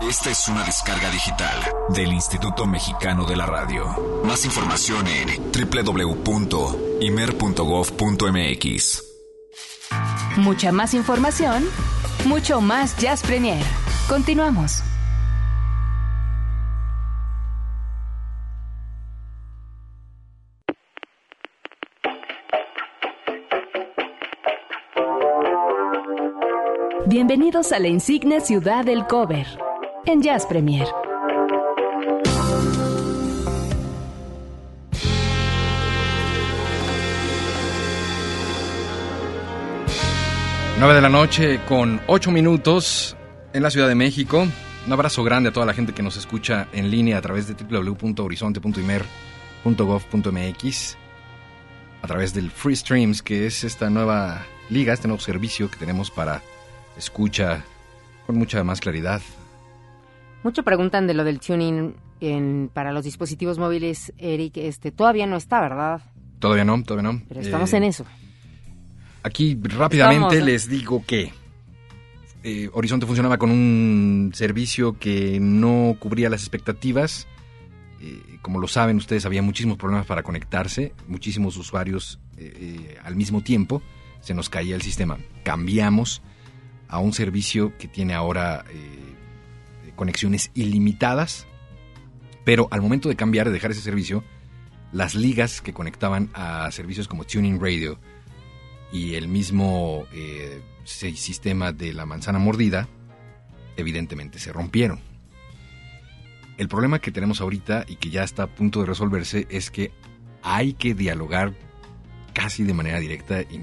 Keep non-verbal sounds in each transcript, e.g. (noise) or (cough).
Esta es una descarga digital del Instituto Mexicano de la Radio. Más información en www.imer.gov.mx. Mucha más información, mucho más Jazz Premier. Continuamos. Bienvenidos a la insigne ciudad del cover en Jazz Premier. Nueve de la noche con ocho minutos en la Ciudad de México. Un abrazo grande a toda la gente que nos escucha en línea a través de www.horizonte.imer.gov.mx a través del Free Streams, que es esta nueva liga, este nuevo servicio que tenemos para escucha con mucha más claridad. Mucho preguntan de lo del tuning en, para los dispositivos móviles, Eric. Este todavía no está, ¿verdad? Todavía no, todavía no. Pero estamos Eh, en eso. Aquí rápidamente Estamos, ¿eh? les digo que eh, Horizonte funcionaba con un servicio que no cubría las expectativas. Eh, como lo saben ustedes, había muchísimos problemas para conectarse, muchísimos usuarios eh, eh, al mismo tiempo. Se nos caía el sistema. Cambiamos a un servicio que tiene ahora eh, conexiones ilimitadas, pero al momento de cambiar, de dejar ese servicio, las ligas que conectaban a servicios como Tuning Radio y el mismo eh, si- sistema de la manzana mordida, evidentemente se rompieron. El problema que tenemos ahorita y que ya está a punto de resolverse es que hay que dialogar casi de manera directa y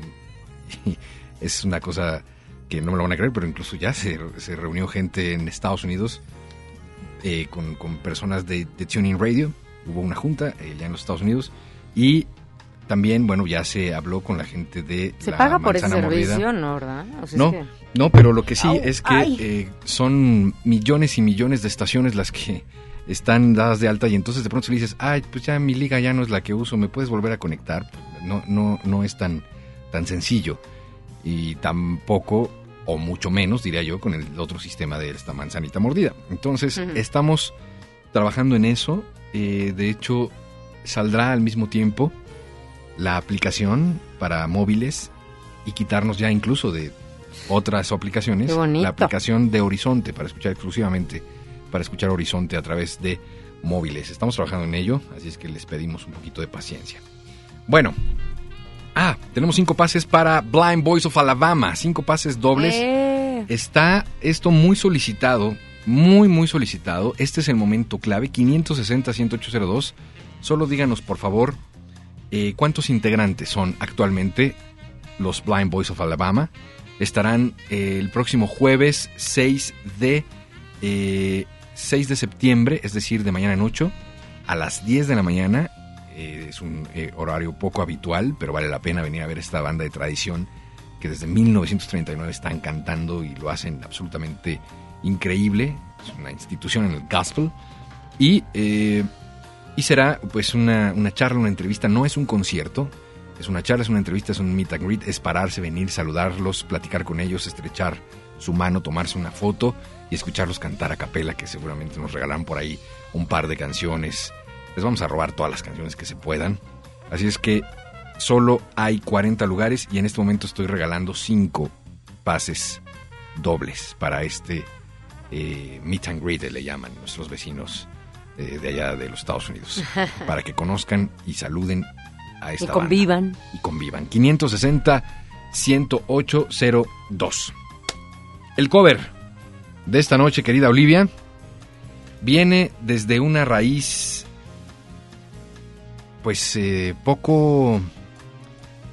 (laughs) es una cosa que no me lo van a creer, pero incluso ya se, se reunió gente en Estados Unidos eh, con, con personas de, de Tuning Radio. Hubo una junta eh, ya en los Estados Unidos y también, bueno, ya se habló con la gente de ¿Se la paga por ese mordida. servicio, no, verdad? O sea, es No, que- no, pero lo que sí Au, es que eh, son millones y millones de estaciones las que están dadas de alta y entonces de pronto le dices, ay, pues ya mi liga ya no es la que uso, ¿me puedes volver a conectar? No, no, no es tan, tan sencillo. Y tampoco, o mucho menos, diría yo, con el otro sistema de esta manzanita mordida. Entonces, estamos trabajando en eso. eh, de hecho, saldrá al mismo tiempo la aplicación para móviles y quitarnos ya incluso de otras aplicaciones la aplicación de Horizonte para escuchar exclusivamente para escuchar Horizonte a través de móviles. Estamos trabajando en ello, así es que les pedimos un poquito de paciencia. Bueno, ah, tenemos cinco pases para Blind Boys of Alabama, cinco pases dobles. Eh, Está esto muy solicitado, muy, muy solicitado. Este es el momento clave, 560-10802. Solo díganos, por favor, eh, cuántos integrantes son actualmente los Blind Boys of Alabama. Estarán eh, el próximo jueves 6 de, eh, 6 de septiembre, es decir, de mañana en 8, a las 10 de la mañana. Eh, es un eh, horario poco habitual, pero vale la pena venir a ver esta banda de tradición que desde 1939 están cantando y lo hacen absolutamente increíble. Es una institución en el gospel. Y, eh, y será pues una, una charla, una entrevista, no es un concierto, es una charla, es una entrevista, es un meet and greet, es pararse, venir, saludarlos, platicar con ellos, estrechar su mano, tomarse una foto y escucharlos cantar a capela, que seguramente nos regalarán por ahí un par de canciones. Les vamos a robar todas las canciones que se puedan. Así es que solo hay 40 lugares y en este momento estoy regalando 5 pases dobles para este eh, meet and greet, le llaman nuestros vecinos eh, de allá de los Estados Unidos, (laughs) para que conozcan y saluden a esta y convivan. banda. y convivan. 560 1802. El cover de esta noche, querida Olivia, viene desde una raíz, pues eh, poco,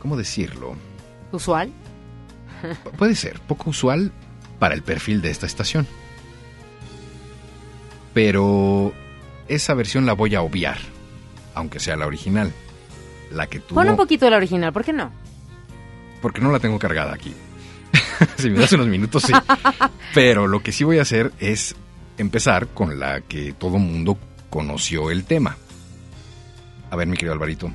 ¿cómo decirlo? ¿Usual? Puede ser poco usual para el perfil de esta estación. Pero esa versión la voy a obviar, aunque sea la original. La que tuvo... Pon un poquito de la original, ¿por qué no? porque no la tengo cargada aquí. (laughs) si me das unos minutos, sí. (laughs) Pero lo que sí voy a hacer es empezar con la que todo mundo conoció el tema. A ver, mi querido Alvarito.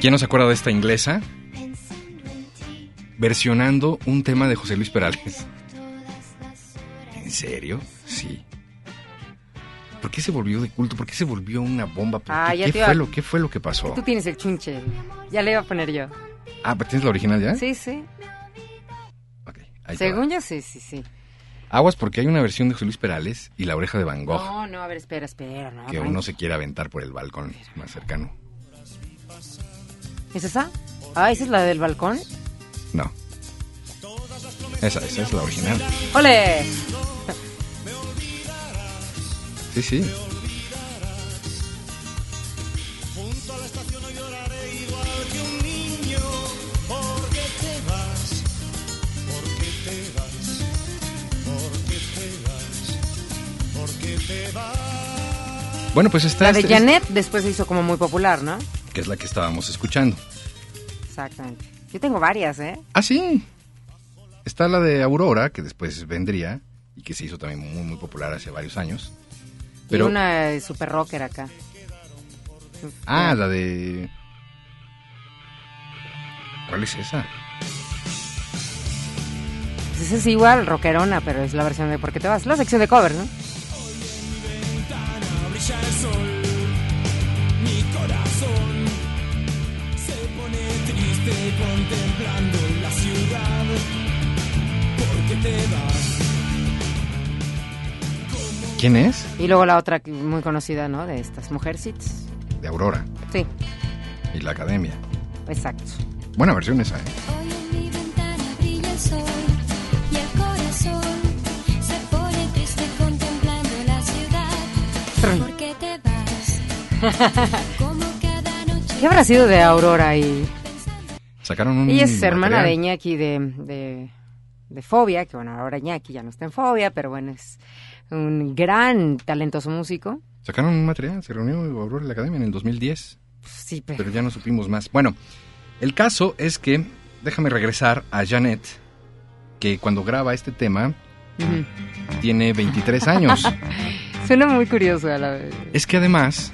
¿Quién no se acuerda de esta inglesa? Versionando un tema de José Luis Perales. ¿En serio? Sí. ¿Por qué se volvió de culto? ¿Por qué se volvió una bomba? ¿Por Ah, qué, fue lo, ¿Qué fue lo que pasó? Tú tienes el chunche. Ya le iba a poner yo. Ah, ¿pero ¿tienes la original ya? Sí, sí. Ahí Según yo, sí, sí, sí. Aguas porque hay una versión de José Luis Perales y La Oreja de Van Gogh No, no, a ver, espera, espera. No, que uno se quiere aventar por el balcón más cercano. ¿Es esa? Ah, ¿esa es la del balcón? No. Esa, esa es la original. ¡Ole! Sí, sí. Bueno, pues está La de este- Janet después se hizo como muy popular, ¿no? que es la que estábamos escuchando. Exactamente. Yo tengo varias, ¿eh? Ah, sí. Está la de Aurora, que después vendría y que se hizo también muy, muy popular hace varios años. Pero, Y una super rocker acá. ah, la de... ¿Cuál es esa? Pues esa es igual, rockerona, pero es la versión de ¿Por qué te vas? La sección de cover, ¿no? ¿Quién es? Y luego la otra muy conocida, ¿no? De estas mujercitas. De Aurora Sí, y la Academia. exacto. Buena versión esa, ¿eh? Hoy en mi ventana brilla el sol y el corazón se pone triste contemplando la ciudad. ¿Por qué te vas? (laughs) Como cada noche. ¿Qué habrá sido de Aurora y Sacaron un Ella es hermana de. Iñaki de, de, de Fobia, que bueno, ahora Iñaki ya no está en Fobia, pero bueno, es un gran talentoso músico. Sacaron un material, se reunió Aurora y la Academia en el 2010, Sí, pero... pero ya no supimos más. Bueno, el caso es que, déjame regresar a Janet, que cuando graba este tema tiene 23 años. (laughs) Suena muy curioso a la vez. Es que además,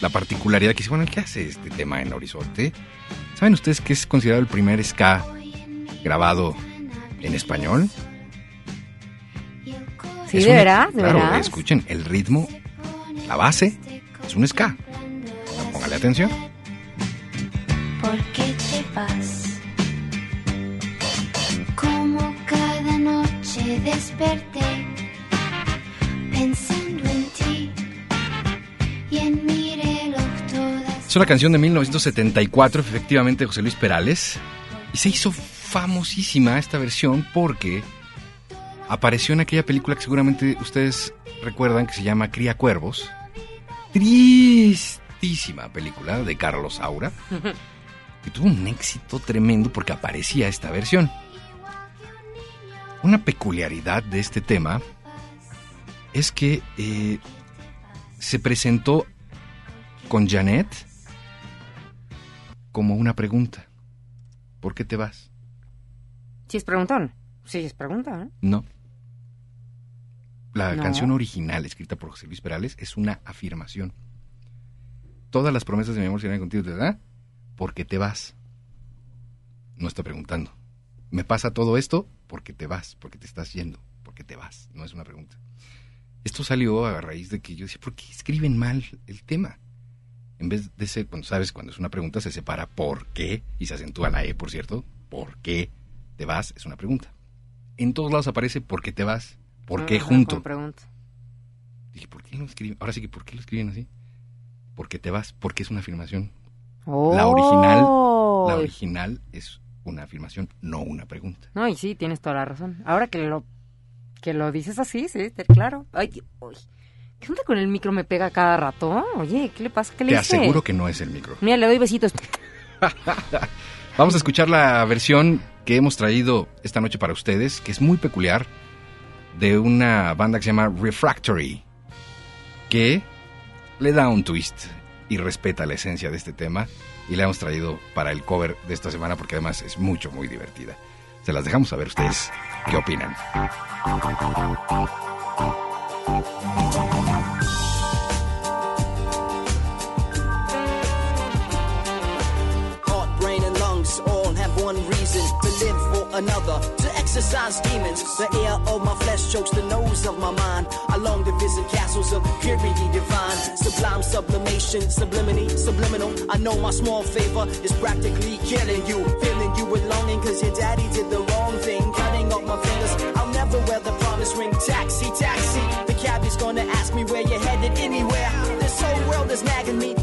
la particularidad que dice, bueno, ¿qué hace este tema en Horizonte? ¿Saben ustedes que es considerado el primer ska grabado en español? Sí, Es de veras, de claro, escuchen, el ritmo, la base, es un ska. Póngale atención. ¿Por qué te vas? Como cada noche desperté pensando Es una canción de 1974, efectivamente, de José Luis Perales. Y se hizo famosísima esta versión porque apareció en aquella película que seguramente ustedes recuerdan que se llama Cría Cuervos. Tristísima película de Carlos Saura. Que (laughs) tuvo un éxito tremendo porque aparecía esta versión. Una peculiaridad de este tema es que eh, se presentó con Janet como una pregunta. ¿Por qué te vas? Sí, es preguntón. Sí, es pregunta, ¿eh? No. La No. canción original, escrita por José Luis Perales, es una afirmación. Todas las promesas de mi amor serán contigo, ¿verdad? ¿Por qué te vas? No está preguntando. Me pasa todo esto porque te vas, porque te estás yendo, porque te vas. No es una pregunta. Esto salió a raíz de que yo decía, ¿por qué escriben mal el tema? En vez de ser, cuando sabes, cuando es una pregunta, se separa por qué y se acentúa la E, por cierto. ¿Por qué te vas? Es una pregunta. En todos lados aparece ¿por qué te vas? ¿Por qué Ajá, junto? Dije, ¿por qué lo escriben? Ahora sí que, ¿por qué lo escriben así? ¿Por qué te vas? Porque es una afirmación. Oh. La original, la original es una afirmación, no una pregunta. No, y sí, tienes toda la razón. Ahora que lo que lo dices así, sí, claro. Ay, uy. ¿Qué onda con el micro? Me pega cada rato. Oye, ¿qué le pasa? ¿Qué le Te hice? aseguro que no es el micro. Mira, le doy besitos. (laughs) Vamos a escuchar la versión que hemos traído esta noche para ustedes, que es muy peculiar, de una banda que se llama Refractory, que le da un twist y respeta la esencia de este tema y la hemos traído para el cover de esta semana porque además es mucho, muy divertida. Se las dejamos a ver ustedes qué opinan. Another, to exercise demons. The air of my flesh chokes the nose of my mind. I long to visit castles of purity divine, sublime sublimation, sublimity, subliminal. I know my small favor is practically killing you, filling you with longing because your daddy did the wrong thing, cutting off my fingers. I'll never wear the promise ring. Taxi, taxi. The cabbie's gonna ask me where you're headed anywhere. This whole world is nagging me,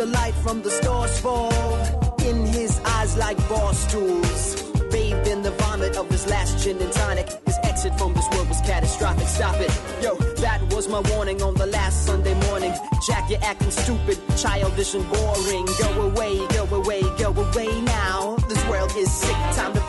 the light from the stars fall in his eyes like bar stools. Bathed in the vomit of his last gin and tonic. His exit from this world was catastrophic. Stop it. Yo, that was my warning on the last Sunday morning. Jack, you're acting stupid, childish, and boring. Go away, go away, go away now. This world is sick, time to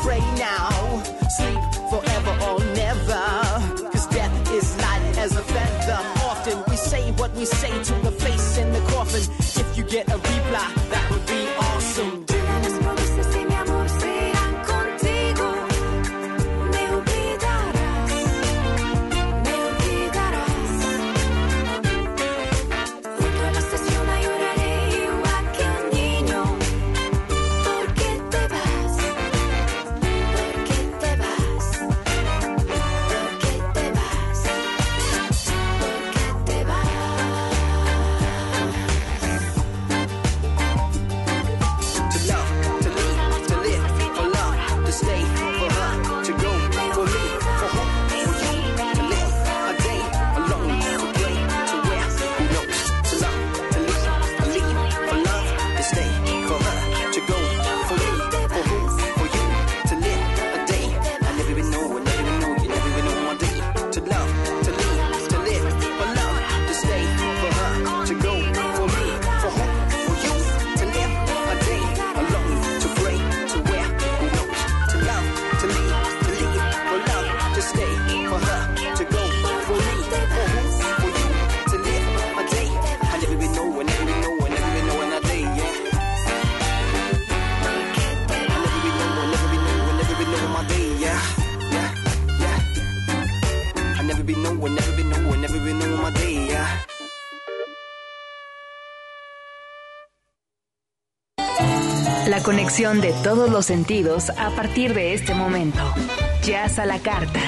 La conexión de todos los sentidos a partir de este momento. Jazz a la carta.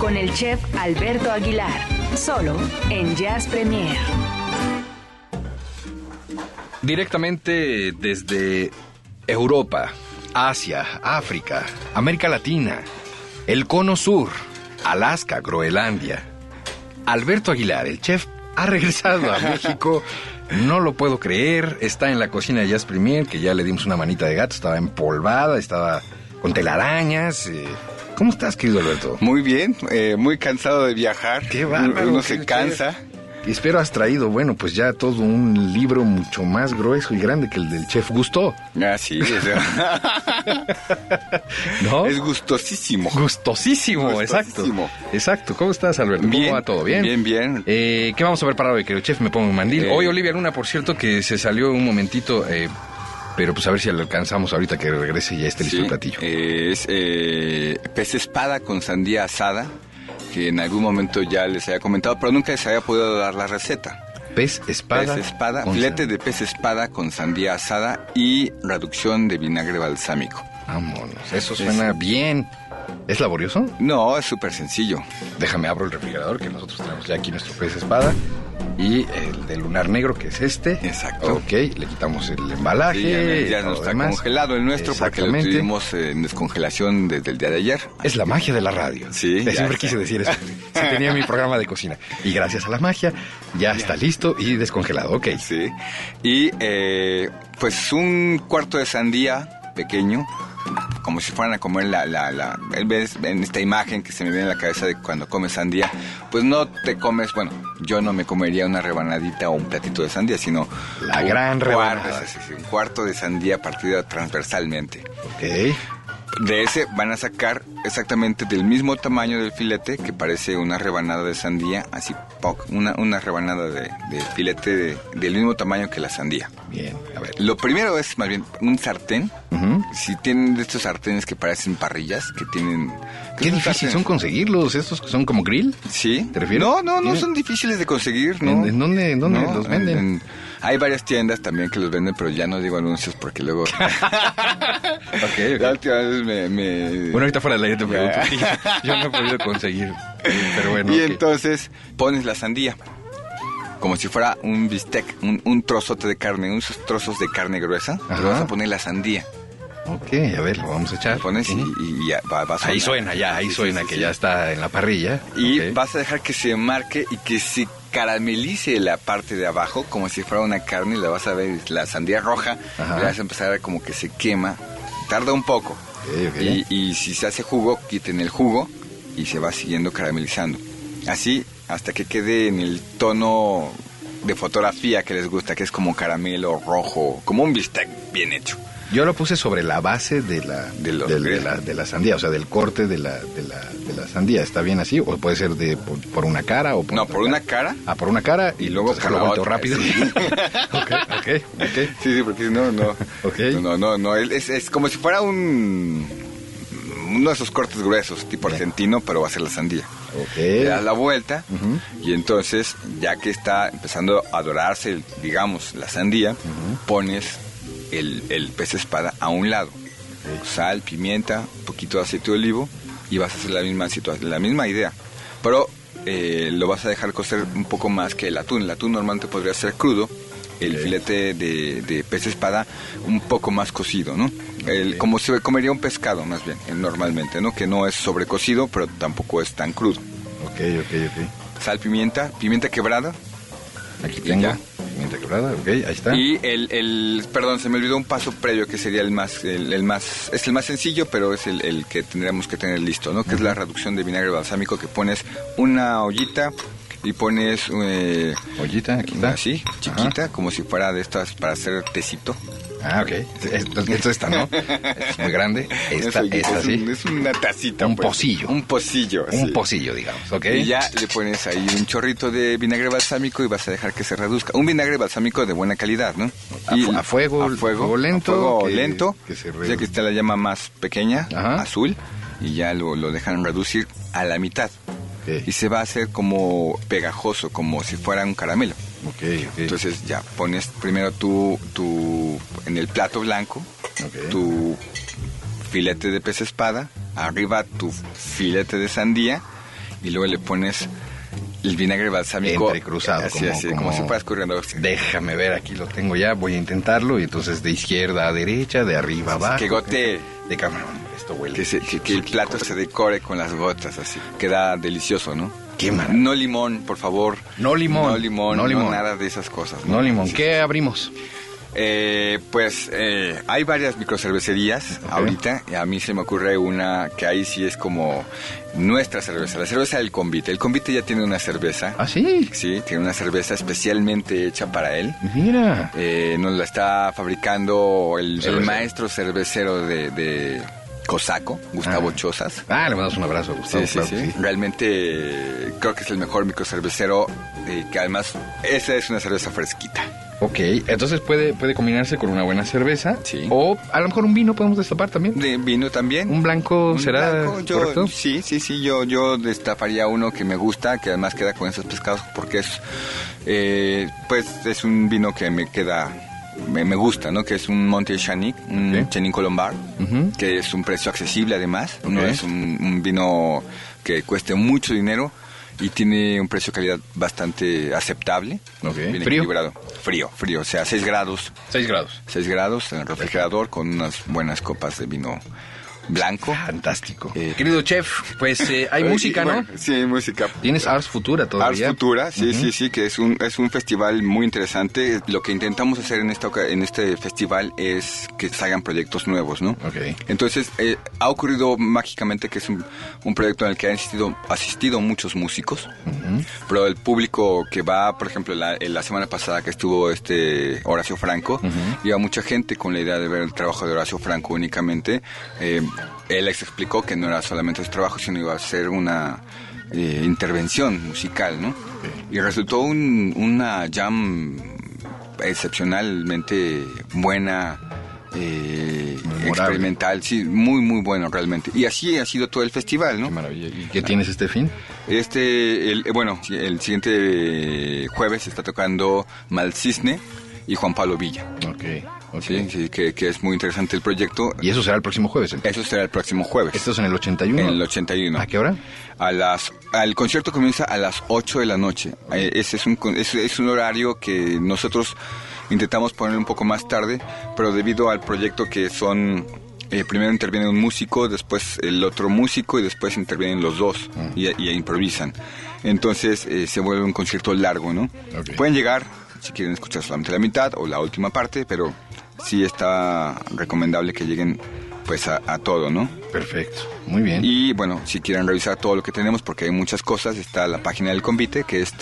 Con el chef Alberto Aguilar. Solo en Jazz Premier. Directamente desde Europa, Asia, África, América Latina, el Cono Sur, Alaska, Groenlandia. Alberto Aguilar, el chef, ha regresado a (laughs) México. No lo puedo creer. Está en la cocina de Jazz Premier, que ya le dimos una manita de gato. Estaba empolvada, estaba con telarañas. eh. ¿Cómo estás, querido Alberto? Muy bien, eh, muy cansado de viajar. Qué bárbaro, Uno se cansa. Espero has traído, bueno, pues ya todo un libro mucho más grueso y grande que el del chef Gusto. Ah, sí, es, (laughs) ¿No? es gustosísimo. Gustosísimo, exacto. Gustosísimo. Exacto. ¿Cómo estás, Alberto? Bien, ¿Cómo va todo? ¿Bien? bien, bien. Eh, ¿Qué vamos a ver para hoy, querido chef? Me pongo un mandil. Eh. Hoy Olivia Luna, por cierto, que se salió un momentito, eh, pero pues a ver si le alcanzamos ahorita que regrese y ya esté listo Sí, el platillo. eh, es eh, pez espada con sandía asada, que en algún momento ya les había comentado, pero nunca les había podido dar la receta. Pez espada. pez espada, filete de pez espada con sandía asada y reducción de vinagre balsámico. Vámonos, eso suena bien. ¿Es laborioso? No, es súper sencillo. Déjame abro el refrigerador que nosotros tenemos ya aquí nuestro pez espada. Y el de lunar negro, que es este. Exacto. Ok, le quitamos el embalaje. Sí, ya, no está demás. congelado el nuestro porque lo tuvimos en descongelación desde el día de ayer. Es la magia de la radio. Sí, ya siempre está. quise decir eso. (laughs) Sí, tenía mi programa de cocina. Y gracias a la magia, ya está listo y descongelado. Ok. Sí. Y eh, pues un cuarto de sandía pequeño, como si fueran a comer la, la, la en vez- en esta imagen que se me viene en la cabeza de cuando comes sandía, pues no te comes, bueno, yo no me comería una rebanadita o un platito de sandía, sino La gran cuarto, rebanada. un cuarto de sandía partida transversalmente. De ese van a sacar exactamente del mismo tamaño del filete, que parece una rebanada de sandía, así poc, una, una rebanada de, de filete de- del mismo tamaño que la sandía. Bien, a ver. Lo primero es más bien un sartén. Si tienen de estos sartenes que parecen parrillas, que tienen... Qué difícil sartenes- son conseguirlos, estos que son como grill. ¿Sí? ¿Te refieres? No, no, no ¿Tienen? son difíciles de conseguir, ¿no? ¿En- en dónde- en dónde No, los venden? en- en- hay varias tiendas también que los venden, pero ya no digo anuncios porque luego... (laughs) Ok, La última vez me... me- Bueno, ahorita fuera del aire te pregunto. (laughs) (laughs) Yo no he podido conseguir. Pero bueno. y ok. entonces pones la sandía como si fuera un bistec, un, un trozote de carne, unos trozos de carne gruesa. Ajá. Le vas a poner la sandía. Ok, a ver, lo vamos a echar. Lo pones y, y ya va, va a Ahí suena, ya, ahí Sí, suena sí, que ya está en la parrilla. Y vas a dejar que se marque y que se caramelice la parte de abajo como si fuera una carne. La vas a ver, la sandía roja. Ajá. Le vas a empezar a como que se quema. Tarda un poco. Y, y si se hace jugo, quiten el jugo y se va siguiendo caramelizando. Así hasta que quede en el tono de fotografía que les gusta, que es como caramelo rojo, como un bistec bien hecho. Yo lo puse sobre la base de la, De la, de la sandía, o sea, del corte de la, de la, de la sandía. ¿Está bien así? ¿O puede ser de por, por una cara o por No, por una cara? Ah, por una cara y, luego por la otra, rápido. sí. (laughs) ok, ok, ok. Sí, sí, porque no, no. (laughs) Ok. No, no, no. Es, es como si fuera un. Uno de esos cortes gruesos, tipo Bien. argentino, pero va a ser la sandía. Ok. Le das la vuelta y entonces, ya que está empezando a dorarse, digamos, la sandía, pones el, el pez espada a un lado. Sal, pimienta, un poquito de aceite de olivo y vas a hacer la misma situación, la misma idea. Pero eh, lo vas a dejar cocer un poco más que el atún. El atún normalmente podría ser crudo, el filete de, de pez espada un poco más cocido, ¿no? El, como se comería un pescado más bien, eh, normalmente, ¿no? Que no es sobrecocido, pero tampoco es tan crudo. Ok, ok, ok. Sal, pimienta, pimienta quebrada. Aquí tengo. ya. Quebrada, ok, ahí está. Y el, el, perdón, se me olvidó un paso previo que sería el más, el, el más, es el más sencillo, pero es el, el que tendríamos que tener listo, ¿no? Que es la reducción de vinagre balsámico que pones una ollita y pones eh, Ollita, aquí está. así, chiquita, como si fuera de estas para hacer tecito. Ah, ok. Esto, esto está, ¿no? Es muy grande. Esta, Eso, esta es, sí. un- es una tacita. Un pues. pocillo. Un pocillo. Un pocillo, digamos, ok. Y ya le pones ahí un chorrito de vinagre balsámico y vas a dejar que se reduzca. Un vinagre balsámico de buena calidad, ¿no? A fu- a fuego- a fuego, fuego lento, a fuego que- lento. que se ya que está la llama más pequeña, Ajá. azul, y ya lo, lo dejan reducir a la mitad. Ok, Y se va a hacer como pegajoso, como si fuera un caramelo. Ok, ok. Entonces ya pones primero tu, tu en el plato blanco, tu filete de pez espada, arriba tu filete de sandía y luego le pones el vinagre balsámico Entrecruzado, así, como- así, como- como si fueras corriendo. Déjame ver, aquí lo tengo ya, voy a intentarlo. Y entonces de izquierda a derecha, de arriba a abajo. que gotee. De cámara, esto huele. Que, se- que- que el plato se decore con las gotas así. Queda delicioso, ¿no? Qué maravilla. No limón, por favor. No limón. No limón, No no, limón. nada de esas cosas. No limón. Sí. ¿Qué abrimos? Eh, pues eh, hay varias microcervecerías Ok. ahorita. y A mí se me ocurre una que ahí sí es como nuestra cerveza, la cerveza del convite. El convite ya tiene una cerveza. Ah, sí. Sí, tiene una cerveza especialmente hecha para él. Mira. Eh, nos la está fabricando el, el maestro cervecero de, de Cosaco, Gustavo Ah. Chozas. Ah, le mandamos un abrazo, Gustavo. Sí, sí, claro sí. sí. Realmente creo que es el mejor microcervecero. eh, que además, esa es una cerveza fresquita. Ok, entonces puede, puede combinarse con una buena cerveza. Sí. O a lo mejor un vino podemos destapar también. De vino también. Un blanco Un será blanco, yo- correcto. Sí, sí, sí, yo, yo destaparía uno que me gusta, que además queda con esos pescados, porque es, eh, pues, es un vino que me queda, me, me gusta, ¿no? Que es un Monte Chanic, un Ok. Chenin Colombard, que es un precio accesible además, no es un, un vino que cueste mucho dinero y tiene un precio-calidad bastante aceptable. Ok. Bien ¿Frío? equilibrado. Frío, frío. O sea, 6 grados. 6 grados. 6 grados en el refrigerador con unas buenas copas de vino blanco. Fantástico. Eh, Querido chef, pues eh, hay (laughs) Eh, música, y ¿no? bueno, sí, hay música. Tienes Ars Futura todavía. Ars Futura, sí, sí, sí, que es un, es un festival muy interesante. Lo que intentamos hacer en, esta, en este festival es que salgan proyectos nuevos, ¿no? Ok. Entonces, eh, ha ocurrido mágicamente que es un, un proyecto en el que han asistido, asistido muchos músicos, pero el público que va, por ejemplo, la, la semana pasada que estuvo este Horacio Franco, iba mucha gente con la idea de ver el trabajo de Horacio Franco únicamente. Eh, él les explicó que no era solamente su trabajo, sino iba a ser una eh, intervención musical, ¿no? Y resultó un- una jam excepcionalmente buena, eh, experimental, sí, muy, muy bueno realmente. Y así ha sido todo el festival, ¿no? Qué maravilla. ¿Y qué tienes este fin? Este, el, eh, bueno, el siguiente jueves está tocando Malcisne y Juan Pablo Villa. Ok, ok. Sí, sí, que, que es muy interesante el proyecto. Y eso será el próximo jueves. entonces. Eso será el próximo jueves. Esto es en el 81. En el 81. ¿A qué hora? A las, el concierto comienza a las 8 de la noche. Eh, Ese es un, es, es un horario que nosotros intentamos poner un poco más tarde, pero debido al proyecto que son... eh, primero interviene un músico, después el otro músico y después intervienen los dos y, y improvisan. Entonces eh, se vuelve un concierto largo, ¿no? Ok. Pueden llegar si quieren escuchar solamente la mitad o la última parte, pero sí está recomendable que lleguen pues a, a todo, ¿no? Perfecto. Muy bien. Y bueno, si quieren revisar todo lo que tenemos, porque hay muchas cosas, está la página del convite, que es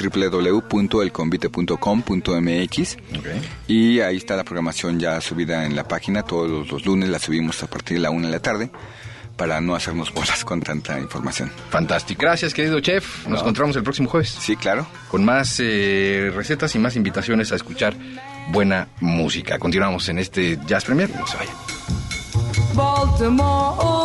www.elconvite.com.mx. Ok. Y ahí está la programación ya subida en la página. Todos los, los lunes la subimos a partir de la una de la tarde para no hacernos (laughs) bolas con tanta información. Fantástico. Gracias, querido chef. Nos No. encontramos el próximo jueves. Sí, claro. Con más eh, recetas y más invitaciones a escuchar buena música. Continuamos en este Jazz Premier. No se vayan. Baltimore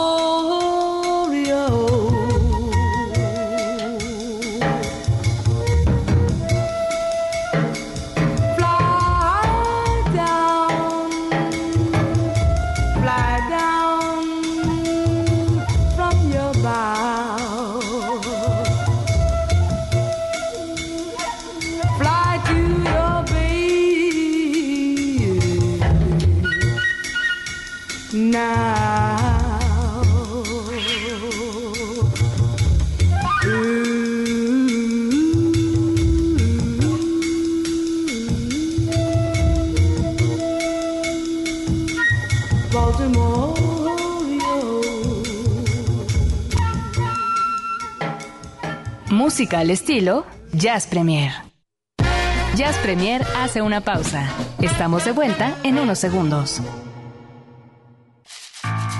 Música al estilo Jazz Premier. Jazz Premier hace una pausa. Estamos de vuelta en unos segundos.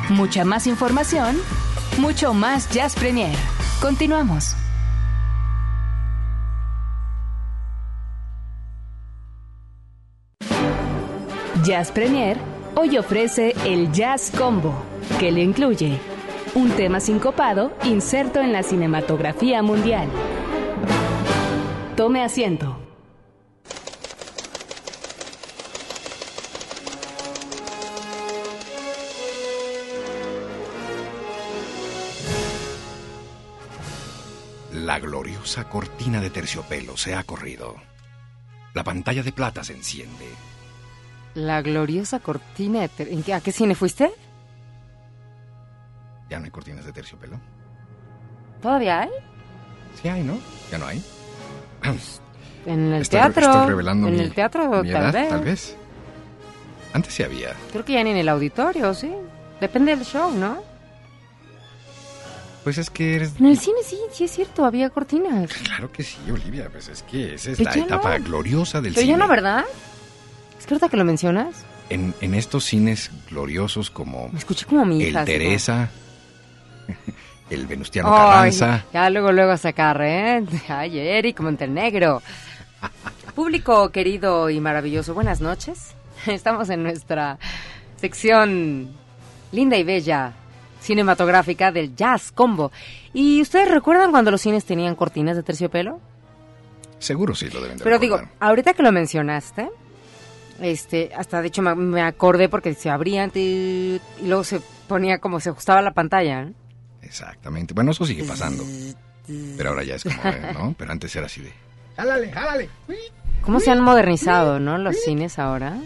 Mucha más información, mucho más Jazz Premier. Continuamos. Jazz Premier hoy ofrece el Jazz Combo, que le incluye un tema sincopado inserto en la cinematografía mundial. Tome asiento. La gloriosa cortina de terciopelo se ha corrido. La pantalla de plata se enciende. La gloriosa cortina de... ter- ¿En qué- ¿A qué cine fuiste? ¿Ya no hay cortinas de terciopelo? ¿Todavía hay? Sí hay, ¿no? ¿Ya no hay? (clears throat) En el Estoy- teatro. estoy revelando en mi- el teatro, mi tal vez. tal vez. Antes sí había. Creo que ya ni en el auditorio, sí. Depende del show, ¿no? Pues es que eres... En el cine sí, sí es cierto, había cortinas. (laughs) Claro que sí, Olivia. Pues es que esa es Pero la etapa no. gloriosa del Pero cine. ya no, ¿verdad? Es que ahorita que lo mencionas, En, en estos cines gloriosos como me escuché como mi el hija. como- Teresa, (laughs) el Venustiano Carranza. ya luego, luego a sacar, ¿eh? (laughs) Ay, Eric Montenegro. Público querido y maravilloso, buenas noches. (laughs) Estamos en nuestra sección linda y bella cinematográfica del Jazz Combo. ¿Y ustedes recuerdan cuando los cines tenían cortinas de terciopelo? Seguro sí lo deben de Pero digo, ahorita que lo mencionaste, este, hasta de hecho me, me acordé porque se abrían y luego se ponía como se ajustaba la pantalla. ¿no? Exactamente. Bueno, eso sigue pasando. (laughs) Pero ahora ya es como, ¿no? Pero antes era así de... Jálale, jálale. ¿Cómo se han modernizado, no? Los cines ahora.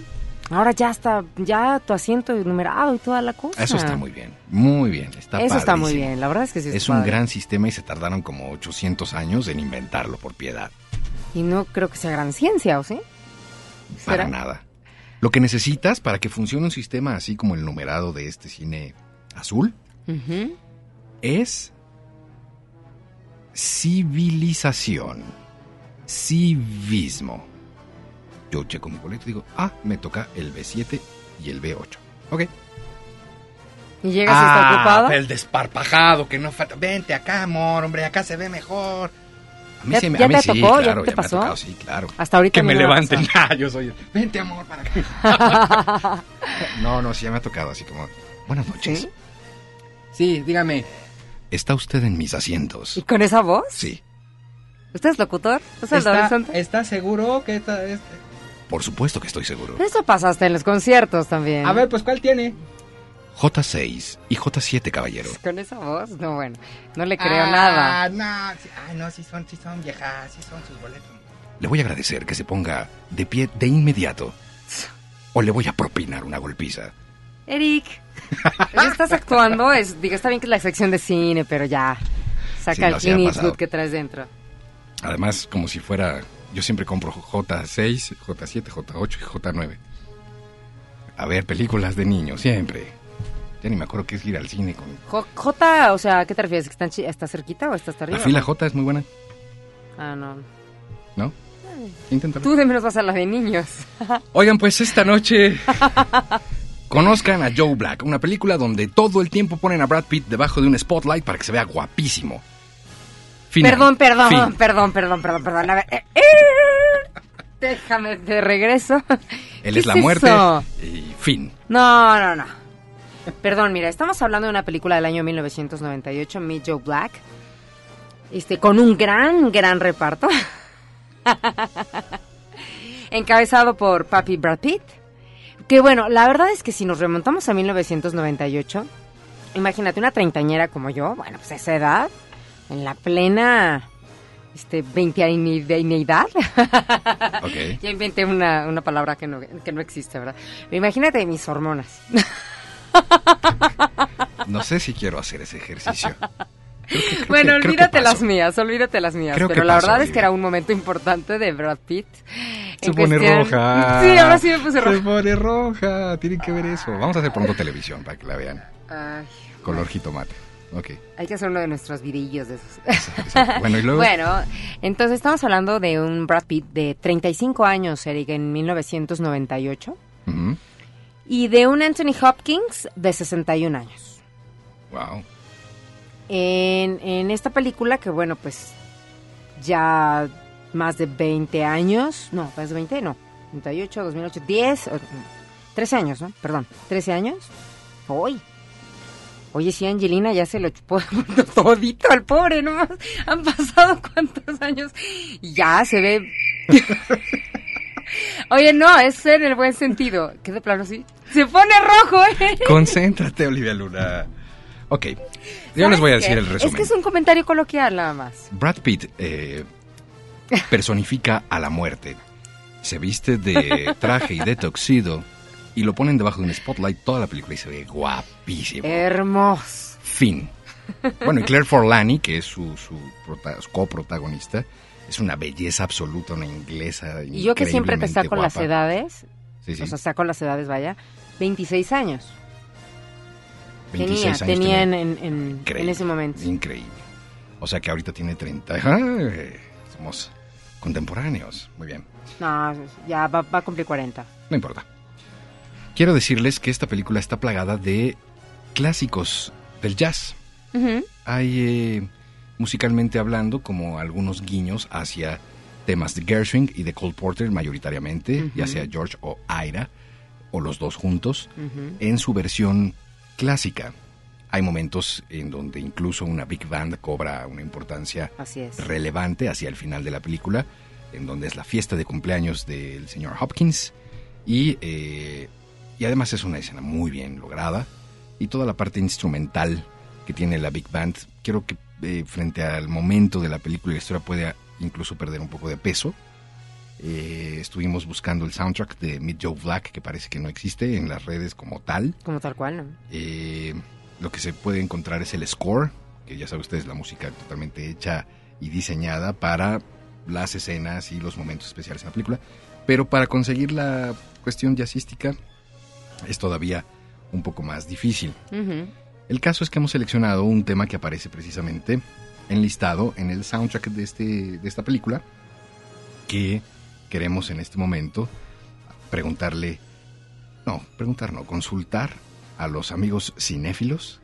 Ahora ya está, ya tu asiento numerado y toda la cosa. Eso está muy bien, muy bien. Está Eso está muy bien, la verdad es que sí. está Es un padre. gran sistema y se tardaron como 800 años en inventarlo por piedad. Y no creo que sea gran ciencia, ¿o sí? Para nada. Lo que necesitas para que funcione un sistema así como el numerado de este cine azul Ujú. Es civilización, civismo. Yo checo mi boleto y digo, ah, me toca el B7 y el B8. Ok. Y llegas y está. Ah, el desparpajado, que no falta. Vente acá, amor, hombre, acá se ve mejor. A mí ¿Ya- sí, me- ya a mí te sí, tocó? ¿Ya claro, te ya me ha pasó? tocado, sí, claro. Hasta ahorita Que me levanten. (laughs) Ah, yo soy el, Vente, amor, para acá. (laughs) no, no, sí, ya me ha tocado así como. Buenas noches. ¿Sí? Sí, dígame. ¿Está usted en mis asientos? ¿Y con esa voz? Sí. ¿Usted es locutor? ¿Usted es? ¿Está seguro que esta... este? Por supuesto que estoy seguro. Eso pasa hasta en los conciertos también. A ver, pues, ¿cuál tiene? J6 y J7, caballero. Con esa voz, no, bueno, no le creo Ah, nada. no, sí, ay, no, sí son, sí son viejas, sí son sus boletos. Le voy a agradecer que se ponga de pie de inmediato. O le voy a propinar una golpiza. Eric, estás actuando, es, digo, está bien que es la sección de cine, pero ya, saca el no, sí ha Clint. Eastwood que traes dentro. Además, como si fuera. Yo siempre compro J6, J7, J8 y J9. A ver, películas de niños, siempre. Ya ni me acuerdo qué es ir al cine con. Jo- J, o sea, ¿qué te refieres? ¿Que están ¿Está cerquita o está hasta arriba? La fila J es muy buena, Ah, no. ¿no? Inténtalo. Tú de menos vas a la de niños. Oigan, pues esta noche. (laughs) Conozcan a Joe Black, una película donde todo el tiempo ponen a Brad Pitt debajo de un spotlight para que se vea guapísimo. Final. Perdón, perdón, Fin. perdón, perdón, perdón, perdón. A ver, eh, eh, déjame de regreso. Él ¿Qué es la muerte eso? y fin. No, no, no. Perdón, mira, estamos hablando de una película del año 1998, Meet Joe Black. Este, con un gran, gran reparto. (laughs) Encabezado por Papi Brad Pitt. Que bueno, la verdad es que si nos remontamos a 1998, imagínate una treintañera como yo, bueno, pues a esa edad, en la plena este, veinteañeidad. (laughs) Ok. Ya inventé una, una palabra que no, que no existe, ¿verdad? Imagínate mis hormonas. No sé si quiero hacer ese ejercicio. Creo que- creo bueno, que- olvídate las mías, olvídate las mías. Creo pero la verdad es que era un momento importante de Brad Pitt. Se pone cuestión- roja. (laughs) Sí, ahora sí me puse Se roja. pone roja. Tienen que ver eso. Vamos a hacer pronto televisión para que la vean. Ay, Color jitomate. Ok. hay que hacer uno de nuestros videillos de esos. Exacto. Bueno, y luego. Bueno, entonces estamos hablando de un Brad Pitt de 35 años, Eric, en 1998. Ujú. Y de un Anthony Hopkins de 61 años. Wow. En, en esta película que, bueno, pues ya más de 20 años, no, más de 20, no, 98, 2008, 10, o- 13 años, ¿no? Perdón, 13 años. Hoy. Oye, sí, Angelina ya se lo chupó (laughs) todito al pobre, ¿no? Han pasado cuántos años y ya se ve... (laughs) Oye, no, es en el buen sentido. Que de plano sí. Se pone rojo, ¿eh? Concéntrate, Olivia Luna. Ok. Yo les voy a ¿Sabes decir qué? el resumen. Es que es un comentario coloquial nada más. Brad Pitt eh, (laughs) personifica a la muerte. Se viste de (laughs) traje y de tuxedo y lo ponen debajo de un spotlight toda la película y se ve guapísimo. Hermoso. Fin. Bueno, y Claire Forlani, que es su, su, su coprotagonista, es una belleza absoluta, una inglesa. Y yo que siempre te saco las guapa. edades, Sí, sí. o sea, saco las edades, vaya, 26 años. 26 tenía, años tenía en, tenía. en, en- Increíble, en ese momento. Increíble. O sea que ahorita tiene 30. Ay, somos contemporáneos. Muy bien. No, ya va, va a cumplir 40. No importa. Quiero decirles que esta película está plagada de clásicos del jazz. Hay, eh, musicalmente hablando, como algunos guiños hacia temas de Gershwin y de Cole Porter mayoritariamente, ya sea George o Ira, o los dos juntos, en su versión clásica. Hay momentos en donde incluso una big band cobra una importancia Así es. relevante hacia el final de la película, en donde es la fiesta de cumpleaños del señor Hopkins y, eh, y además es una escena muy bien lograda y toda la parte instrumental que tiene la big band, quiero que eh, frente al momento de la película y la historia puede incluso perder un poco de peso. Eh, estuvimos buscando el soundtrack de Meet Joe Black, que parece que no existe en las redes como tal. Como tal cual, ¿no? Eh, lo que se puede encontrar es el score, que ya saben ustedes, la música totalmente hecha y diseñada para las escenas y los momentos especiales en la película. Pero para conseguir la cuestión jazzística es todavía un poco más difícil. El caso es que hemos seleccionado un tema que aparece precisamente enlistado en el soundtrack de, este, de esta película, que queremos en este momento preguntarle, no, preguntar no, consultar a los amigos cinéfilos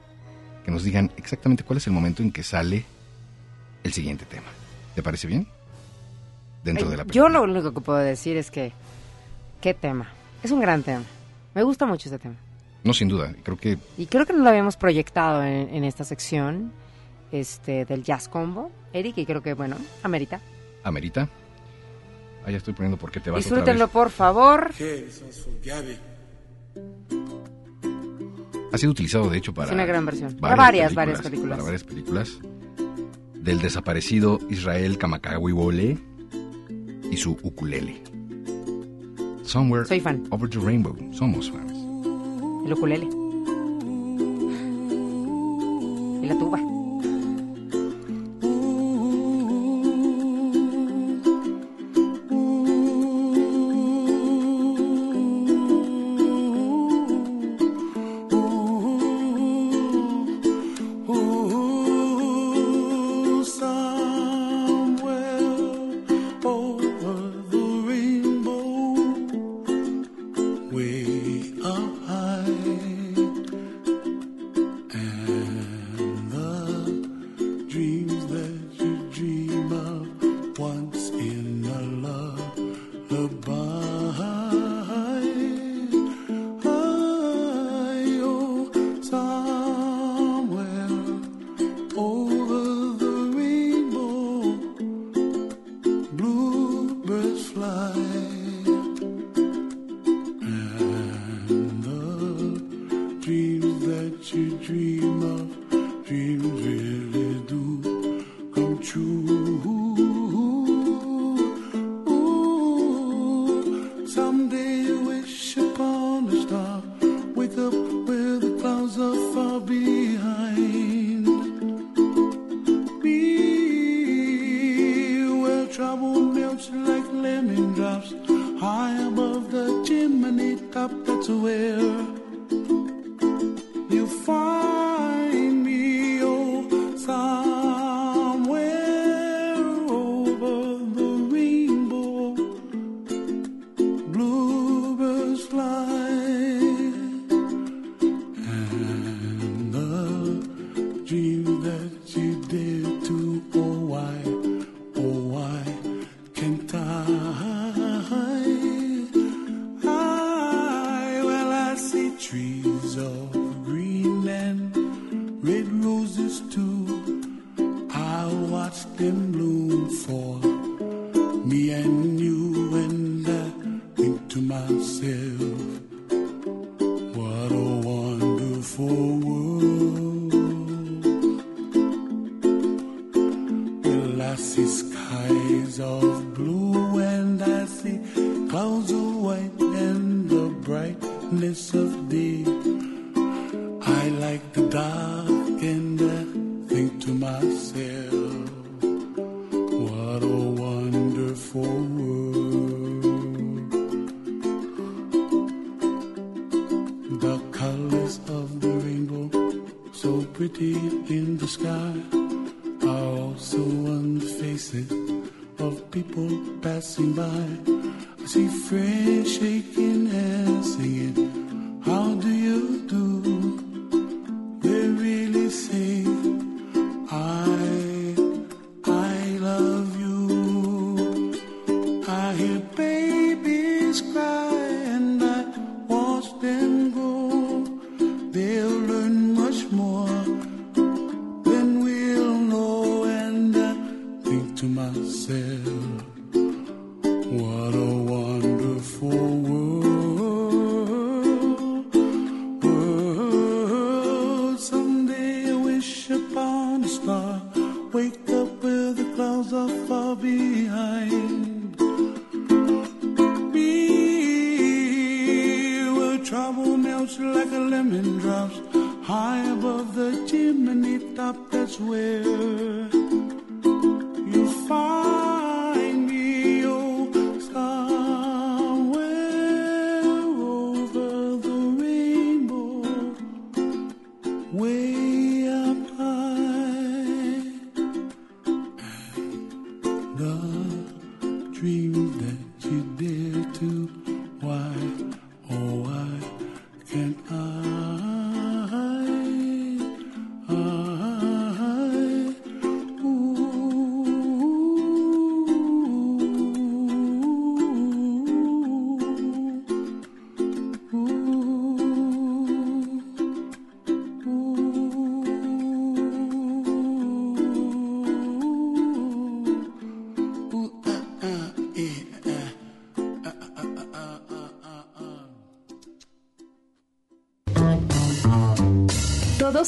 que nos digan exactamente cuál es el momento en que sale el siguiente tema. ¿Te parece bien? Dentro Ay, de la película. Yo lo único que puedo decir es que, qué tema. Es un gran tema. Me gusta mucho ese tema. No, sin duda. Creo que Y creo que no lo habíamos proyectado en, en esta sección este, del Jazz Combo, Eric, y creo que, bueno, amerita. amerita. Ah, ya estoy poniendo por qué te vas otra Disfrútenlo, vez. por favor. Ha sido utilizado, de hecho, para... Es una gran versión. Para varias, varias películas. Para varias películas. Del desaparecido Israel Kamakawiwole y su ukulele. Somewhere Soy fan. Over the Rainbow. Somos fans. El ukulele. Y la tuba.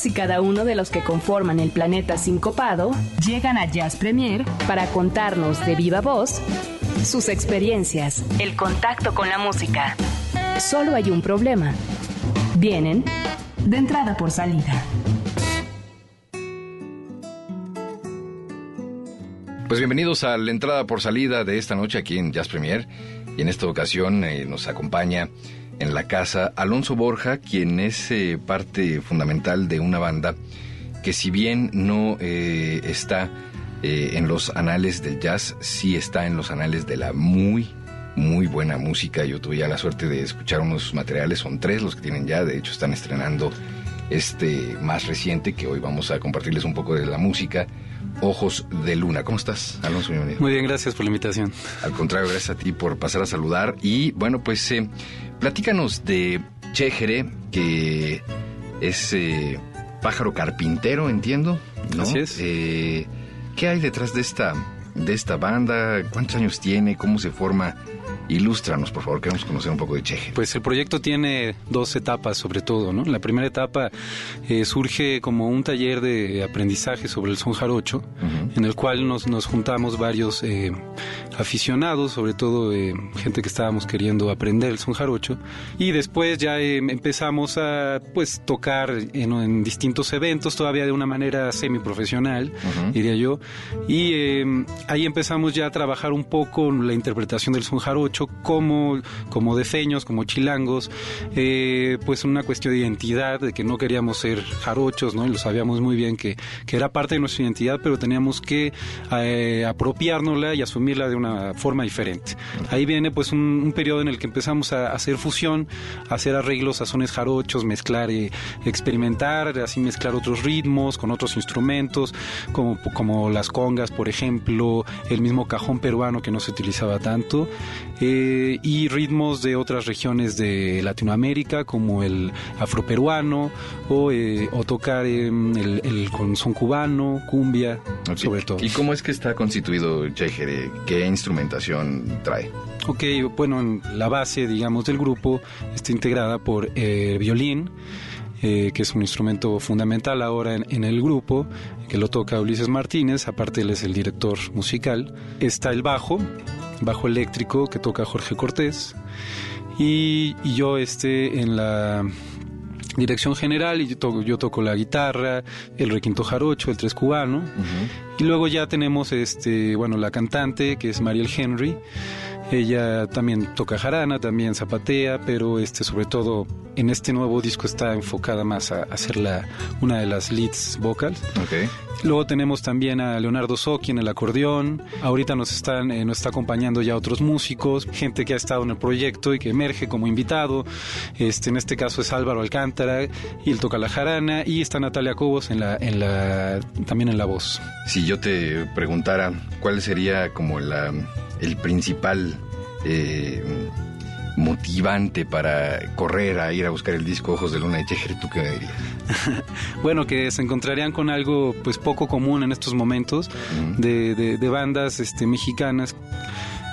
Y cada uno de los que conforman el planeta sincopado llegan a Jazz Premier para contarnos de viva voz sus experiencias, el contacto con la música. Solo hay un problema. Vienen de entrada por salida. Pues bienvenidos a la entrada por salida de esta noche aquí en Jazz Premier. Y en esta ocasión eh, nos acompaña en la casa Alonso Borja, quien es eh, parte fundamental de una banda que si bien no eh, está eh, en los anales del jazz, sí está en los anales de la muy, muy buena música. Yo tuve ya la suerte de escuchar unos materiales, son tres los que tienen ya, de hecho están estrenando este más reciente que hoy vamos a compartirles un poco de la música. Ojos de Luna. ¿Cómo estás, Alonso? Bienvenido. Muy bien, gracias por la invitación. Al contrario, gracias a ti por pasar a saludar. Y bueno, pues eh, platícanos de Chejere, que es eh, pájaro carpintero, entiendo. ¿no? Así es. Eh, ¿Qué hay detrás de esta, de esta banda? ¿Cuántos años tiene? ¿Cómo se forma? Ilústranos, por favor, queremos conocer un poco de Chejere. Pues el proyecto tiene dos etapas sobre todo, ¿no? La primera etapa eh, surge como un taller de aprendizaje sobre el son jarocho, en el cual nos, nos juntamos varios eh, aficionados, sobre todo eh, gente que estábamos queriendo aprender el son jarocho, y después ya eh, empezamos a pues tocar en, en distintos eventos, todavía de una manera semiprofesional, diría yo, y eh, ahí empezamos ya a trabajar un poco la interpretación del son jarocho como, como defeños, como chilangos, eh, pues una cuestión de identidad, de que no queríamos ser jarochos, ¿no? Y lo sabíamos muy bien que, que era parte de nuestra identidad, pero teníamos que eh, apropiárnosla y asumirla de una forma diferente. Ahí viene pues un, un periodo en el que empezamos a hacer fusión, a hacer arreglos a sones jarochos, mezclar, eh, experimentar, así mezclar otros ritmos con otros instrumentos, como, como las congas, por ejemplo, el mismo cajón peruano que no se utilizaba tanto, eh, y ritmos de otras regiones de Latinoamérica, como el afroperuano, o, eh, o tocar eh, el, el con son cubano, cumbia, sobre todo. ¿Y cómo es que está constituido Chejere? ¿Qué instrumentación trae? Ok, bueno, en la base, digamos, del grupo está integrada por eh, el violín, eh, que es un instrumento fundamental ahora en, en el grupo, que lo toca Ulises Martínez, aparte él es el director musical. Está el bajo, bajo eléctrico, que toca Jorge Cortés, y, y yo este, en la dirección general, y yo toco, yo toco la guitarra, el requinto jarocho, el tres cubano, y luego ya tenemos este, bueno, la cantante, que es Mariel Henry. Ella también toca jarana, también zapatea, pero este, sobre todo en este nuevo disco está enfocada más a, a ser la, una de las leads vocals. Ok. Luego tenemos también a Leonardo Socchi en el acordeón. Ahorita nos están eh, nos está acompañando ya otros músicos, gente que ha estado en el proyecto y que emerge como invitado. Este en este caso es Álvaro Alcántara y él toca la jarana y está Natalia Cobos en la en la también en la voz. Si yo te preguntara cuál sería como la, el principal eh, motivante para correr a ir a buscar el disco Ojos de Luna de Chejere, ¿tú qué me dirías? (laughs) bueno, que se encontrarían con algo pues poco común en estos momentos de, de- de bandas este, mexicanas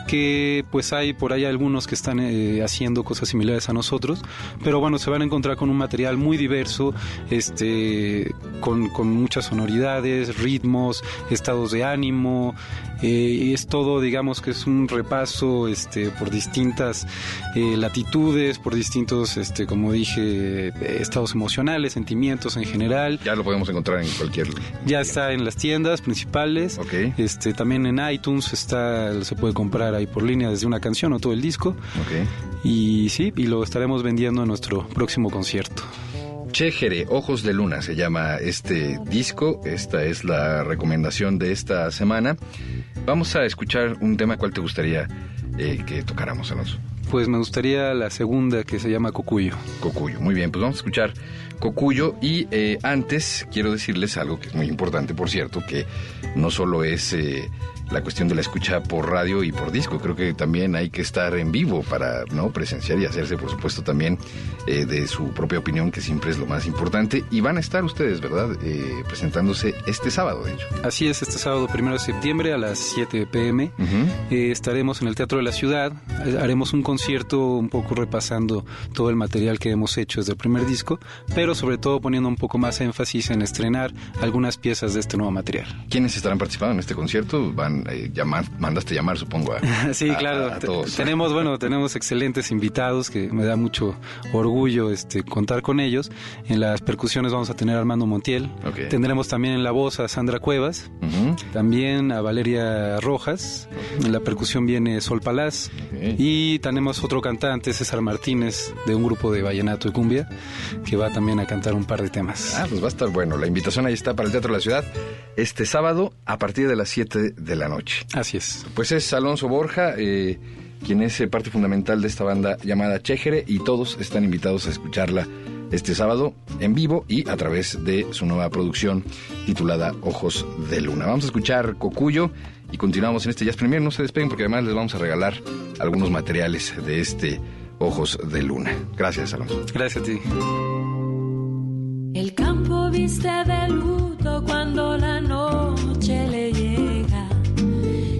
que pues hay por ahí algunos que están eh, haciendo cosas similares a nosotros, pero bueno, se van a encontrar con un material muy diverso, este, con, con muchas sonoridades, ritmos, estados de ánimo, eh, y es todo, digamos que es un repaso este, por distintas eh, latitudes, por distintos, este, como dije, estados emocionales, sentimientos en general. Ya lo podemos encontrar en cualquier... Ya está en las tiendas principales. Este, también en iTunes está, se puede comprar ahí por línea desde una canción o todo el disco. Y sí, y lo estaremos vendiendo en nuestro próximo concierto. Chéjere, Ojos de Luna se llama este disco. Esta es la recomendación de esta semana. Vamos a escuchar un tema. ¿Cuál te gustaría eh, que tocáramos, Alonso? Pues me gustaría la segunda que se llama Cocuyo. Cocuyo, muy bien, pues vamos a escuchar Cocuyo y eh, antes quiero decirles algo que es muy importante, por cierto, que no solo es eh, la cuestión de la escucha por radio y por disco, creo que también hay que estar en vivo para no presenciar y hacerse, por supuesto, también eh, de su propia opinión, que siempre es lo más importante. Y van a estar ustedes, ¿verdad? Presentándose este sábado, de hecho. Así es, este sábado primero de septiembre a las 7 pm eh, estaremos en el Teatro de la Ciudad. Haremos un concierto un poco repasando todo el material que hemos hecho desde el primer disco, pero sobre todo poniendo un poco más énfasis en estrenar algunas piezas de este nuevo material. ¿Quiénes estarán participando en este concierto? Van eh, llamar, mandaste llamar, supongo. A, (laughs) Sí, a- claro. a te- todos. Tenemos, bueno, (laughs) tenemos excelentes invitados que me da mucho orgullo este contar con ellos. En las percusiones vamos a tener a Armando Montiel. Ok. Tendremos también en la voz a Sandra Cuevas. También a Valeria Rojas. En la percusión viene Sol Palaz. Ok. Y tenemos otro cantante, César Martínez, de un grupo de vallenato y cumbia, que va también a cantar un par de temas. Ah, pues va a estar bueno. La invitación ahí está para el Teatro de la Ciudad este sábado a partir de las 7 de la noche. Así es. Pues es Alonso Borja, eh, quien es eh, parte fundamental de esta banda llamada Chéjere y todos están invitados a escucharla este sábado en vivo y a través de su nueva producción titulada Ojos de Luna. Vamos a escuchar Cocuyo y continuamos en este Jazz Premier. No se despeguen porque además les vamos a regalar algunos materiales de este Ojos de Luna. Gracias, Alonso. Gracias a ti. El campo viste de luto cuando la noche le llega.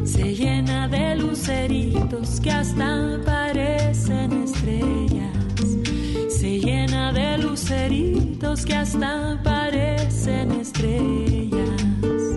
Se llena de luceritos que hasta parecen estrellas. Se llena de luceritos que hasta parecen estrellas.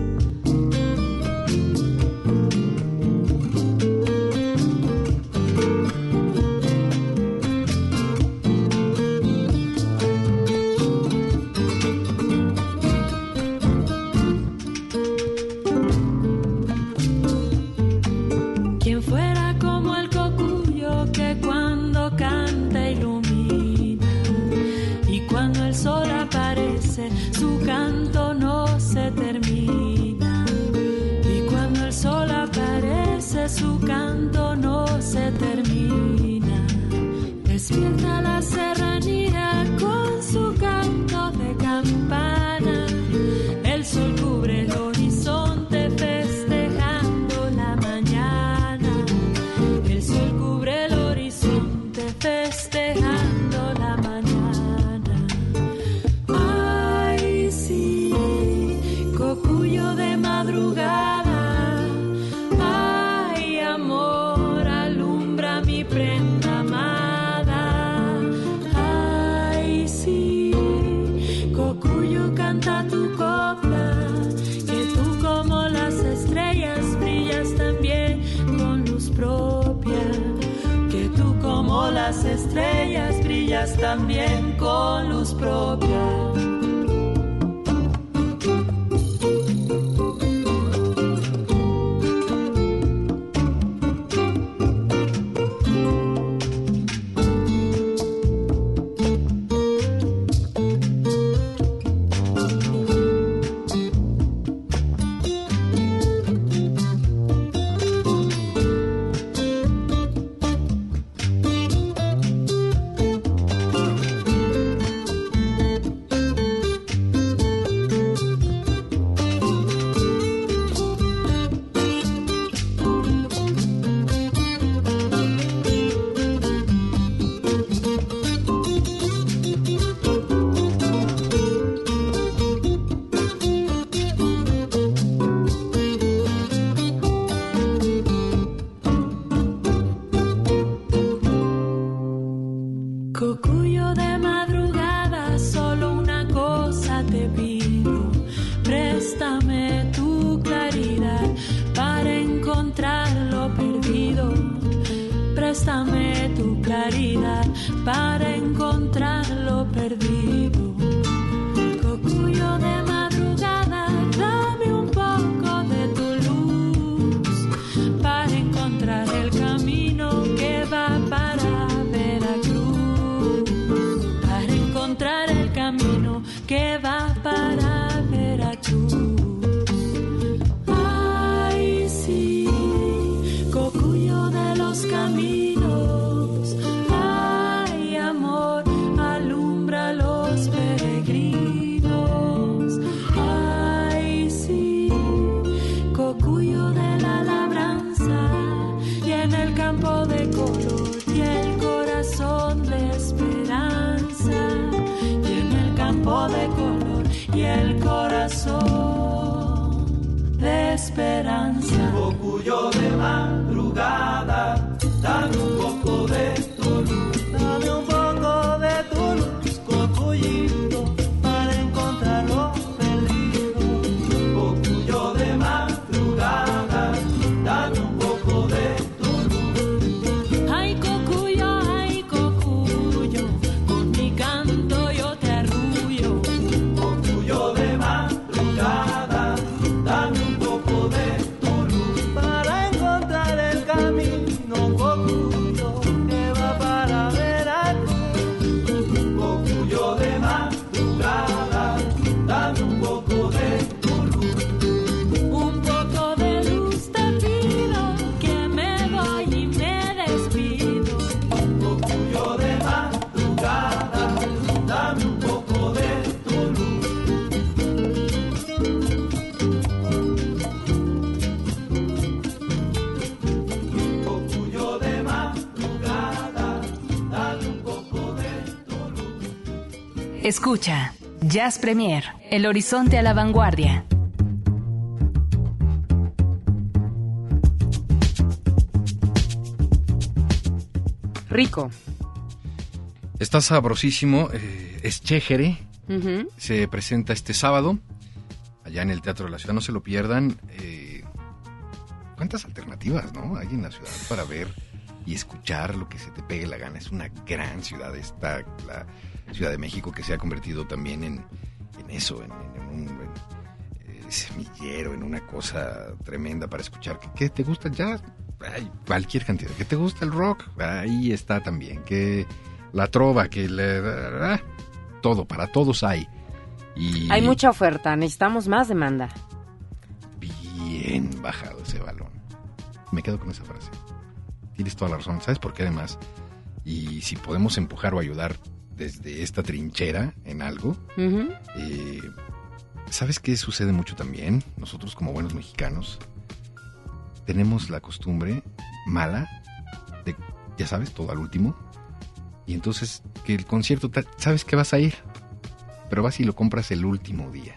Canto de Cocuyo de madrugada, solo una cosa te pido. Préstame tu claridad para encontrar lo perdido. Préstame tu claridad para Escucha, Jazz Premier, El Horizonte a la Vanguardia. Rico. Está sabrosísimo. eh, es Chéjere. Se presenta este sábado allá en el Teatro de la Ciudad. No se lo pierdan. eh, ¿Cuántas alternativas no hay en la ciudad para ver y escuchar lo que se te pegue la gana? Es una gran ciudad esta, la Ciudad de México, que se ha convertido también en, en eso, en, en un en, eh, semillero, en una cosa tremenda para escuchar. ¿Qué, qué te gusta? Hay cualquier cantidad. ¿Qué te gusta el rock? Ahí está también. Que la trova, que le, ah, todo, para todos hay. Y Hay mucha oferta, necesitamos más demanda. bien bajado ese balón. Me quedo con esa frase. Tienes toda la razón. ¿Sabes por qué además? Y si podemos empujar o ayudar desde esta trinchera en algo, eh, ¿sabes qué sucede mucho también? Nosotros como buenos mexicanos tenemos la costumbre mala de, ya sabes, todo al último. Y entonces que el concierto, sabes que vas a ir, pero vas y lo compras el último día.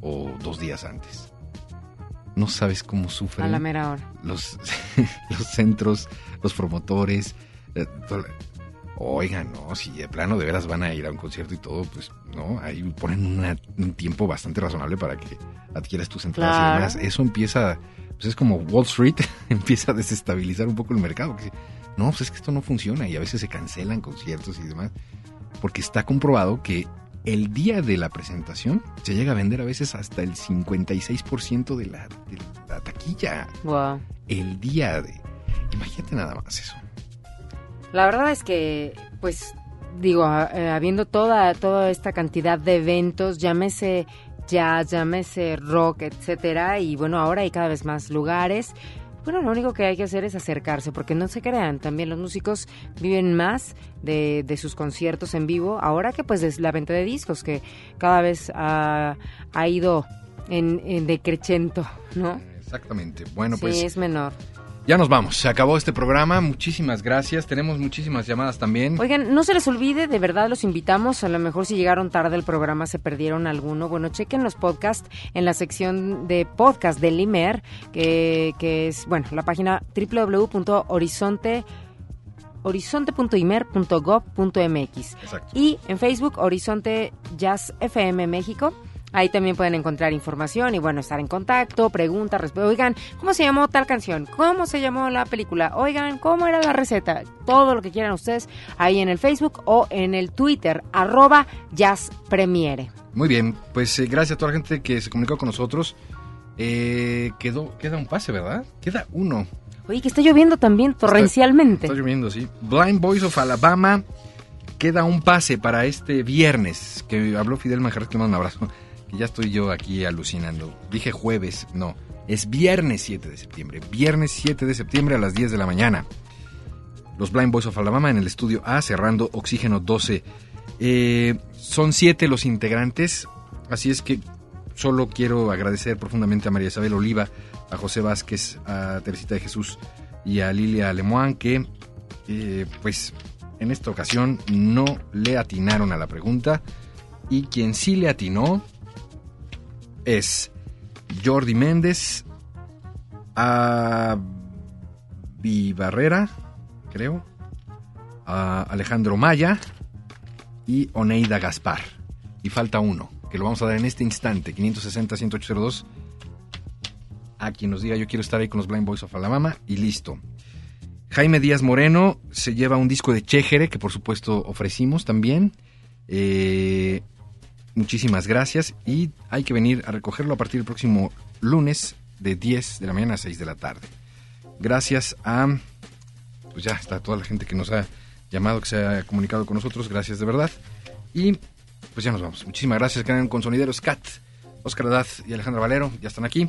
O dos días antes. No sabes cómo sufren A la mera hora. los, (laughs) los centros, los promotores. Oigan, no, si de plano de veras van a ir a un concierto y todo, pues no, ahí ponen una- un tiempo bastante razonable para que adquieras tus entradas Claro. y demás. Eso empieza, pues es como Wall Street, (laughs) empieza a desestabilizar un poco el mercado. Que, no, pues es que esto no funciona y a veces se cancelan conciertos y demás, porque está comprobado que el día de la presentación se llega a vender a veces hasta el 56% de la, de la taquilla. Wow. El día de... Imagínate nada más eso. La verdad es que, pues, digo, eh, habiendo toda, toda esta cantidad de eventos, llámese jazz, llámese rock, etcétera, y bueno, ahora hay cada vez más lugares. Bueno, lo único que hay que hacer es acercarse, porque no se crean, también los músicos viven más de, de sus conciertos en vivo, ahora que pues es la venta de discos, que cada vez ha, ha ido en, en ¿no? Exactamente. Bueno, sí, pues es menor. Ya nos vamos. Se acabó este programa. Muchísimas gracias. Tenemos muchísimas llamadas también. Oigan, no se les olvide, de verdad los invitamos. A lo mejor si llegaron tarde al programa se perdieron alguno. Bueno, chequen los podcasts en la sección de podcast del IMER, que, que es, bueno, la página www.horizonte horizonte.imer.gov.mx. Y en Facebook, Horizonte Jazz FM México. Ahí también pueden encontrar información y bueno, estar en contacto, preguntas, resp- oigan, ¿cómo se llamó tal canción? ¿Cómo se llamó la película? Oigan, ¿cómo era la receta? Todo lo que quieran ustedes ahí en el Facebook o en el Twitter, arroba Jazz Premiere. Muy bien, pues eh, gracias a toda la gente que se comunicó con nosotros. Eh, quedó, queda un pase, ¿verdad? Queda uno. Oye, que está lloviendo también torrencialmente. Está lloviendo, sí. Blind Boys of Alabama. Queda un pase para este viernes. Que habló Fidel Manjarres, que le mando un abrazo. Que ya estoy yo aquí alucinando. Dije jueves, no. Es viernes 7 de septiembre. Viernes 7 de septiembre a las 10 de la mañana. Los Blind Boys of Alabama en el estudio A, cerrando Oxígeno 12. Eh, son siete los integrantes, así es que solo quiero agradecer profundamente a María Isabel Oliva, a José Vázquez, a Teresita de Jesús y a Lilia Lemoine que, eh, pues, en esta ocasión no le atinaron a la pregunta y quien sí le atinó es Jordi Méndez, a Barrera, creo, a Alejandro Maya y Oneida Gaspar. Y falta uno, que lo vamos a dar en este instante, 560-10802. A quien nos diga yo quiero estar ahí con los Blind Boys of Alabama y listo. Jaime Díaz Moreno se lleva un disco de Chejere que por supuesto ofrecimos también. Eh, muchísimas gracias y hay que venir a recogerlo a partir del próximo lunes de 10 de la mañana a 6 de la tarde. Gracias a pues ya está toda la gente que nos ha llamado, que se ha comunicado con nosotros, gracias de verdad. Y pues ya nos vamos. Muchísimas gracias, quedan con sonideros Cat, Oscar Adad y Alejandra Valero, ya están aquí.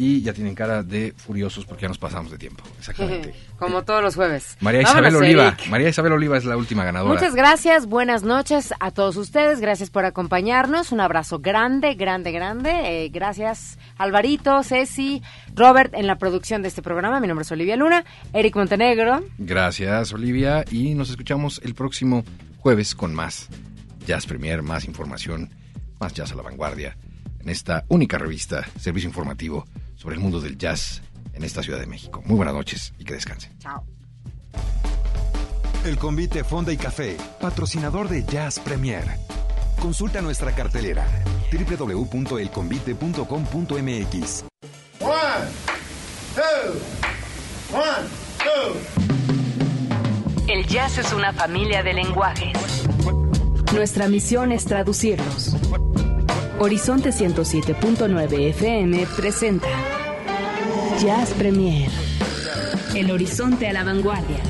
Y ya tienen cara de furiosos porque ya nos pasamos de tiempo. Exactamente. (laughs) Como todos los jueves. María Isabel Oliva. Eric. María Isabel Oliva es la última ganadora. Muchas gracias, buenas noches a todos ustedes, gracias por acompañarnos, un abrazo grande, grande, grande, Eh, gracias Alvarito, Ceci, Robert en la producción de este programa, mi nombre es Olivia Luna, Eric Montenegro, Gracias, Olivia. Y nos escuchamos el próximo jueves con más Jazz Premier, más información, más Jazz a la vanguardia, en esta única revista, servicio informativo sobre el mundo del jazz en esta Ciudad de México. Muy buenas noches y que descansen. Chao. El convite Fonda y Café, patrocinador de Jazz Premier. Consulta nuestra cartelera www.elconvite.com.mx. One, two, one, two. El jazz es una familia de lenguajes. Nuestra misión es traducirlos. Horizonte 107.9 FM presenta Jazz Premier. El horizonte a la vanguardia.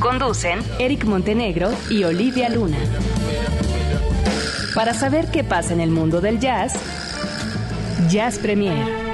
Conducen Eric Montenegro y Olivia Luna. Para saber qué pasa en el mundo del jazz, Jazz Premier.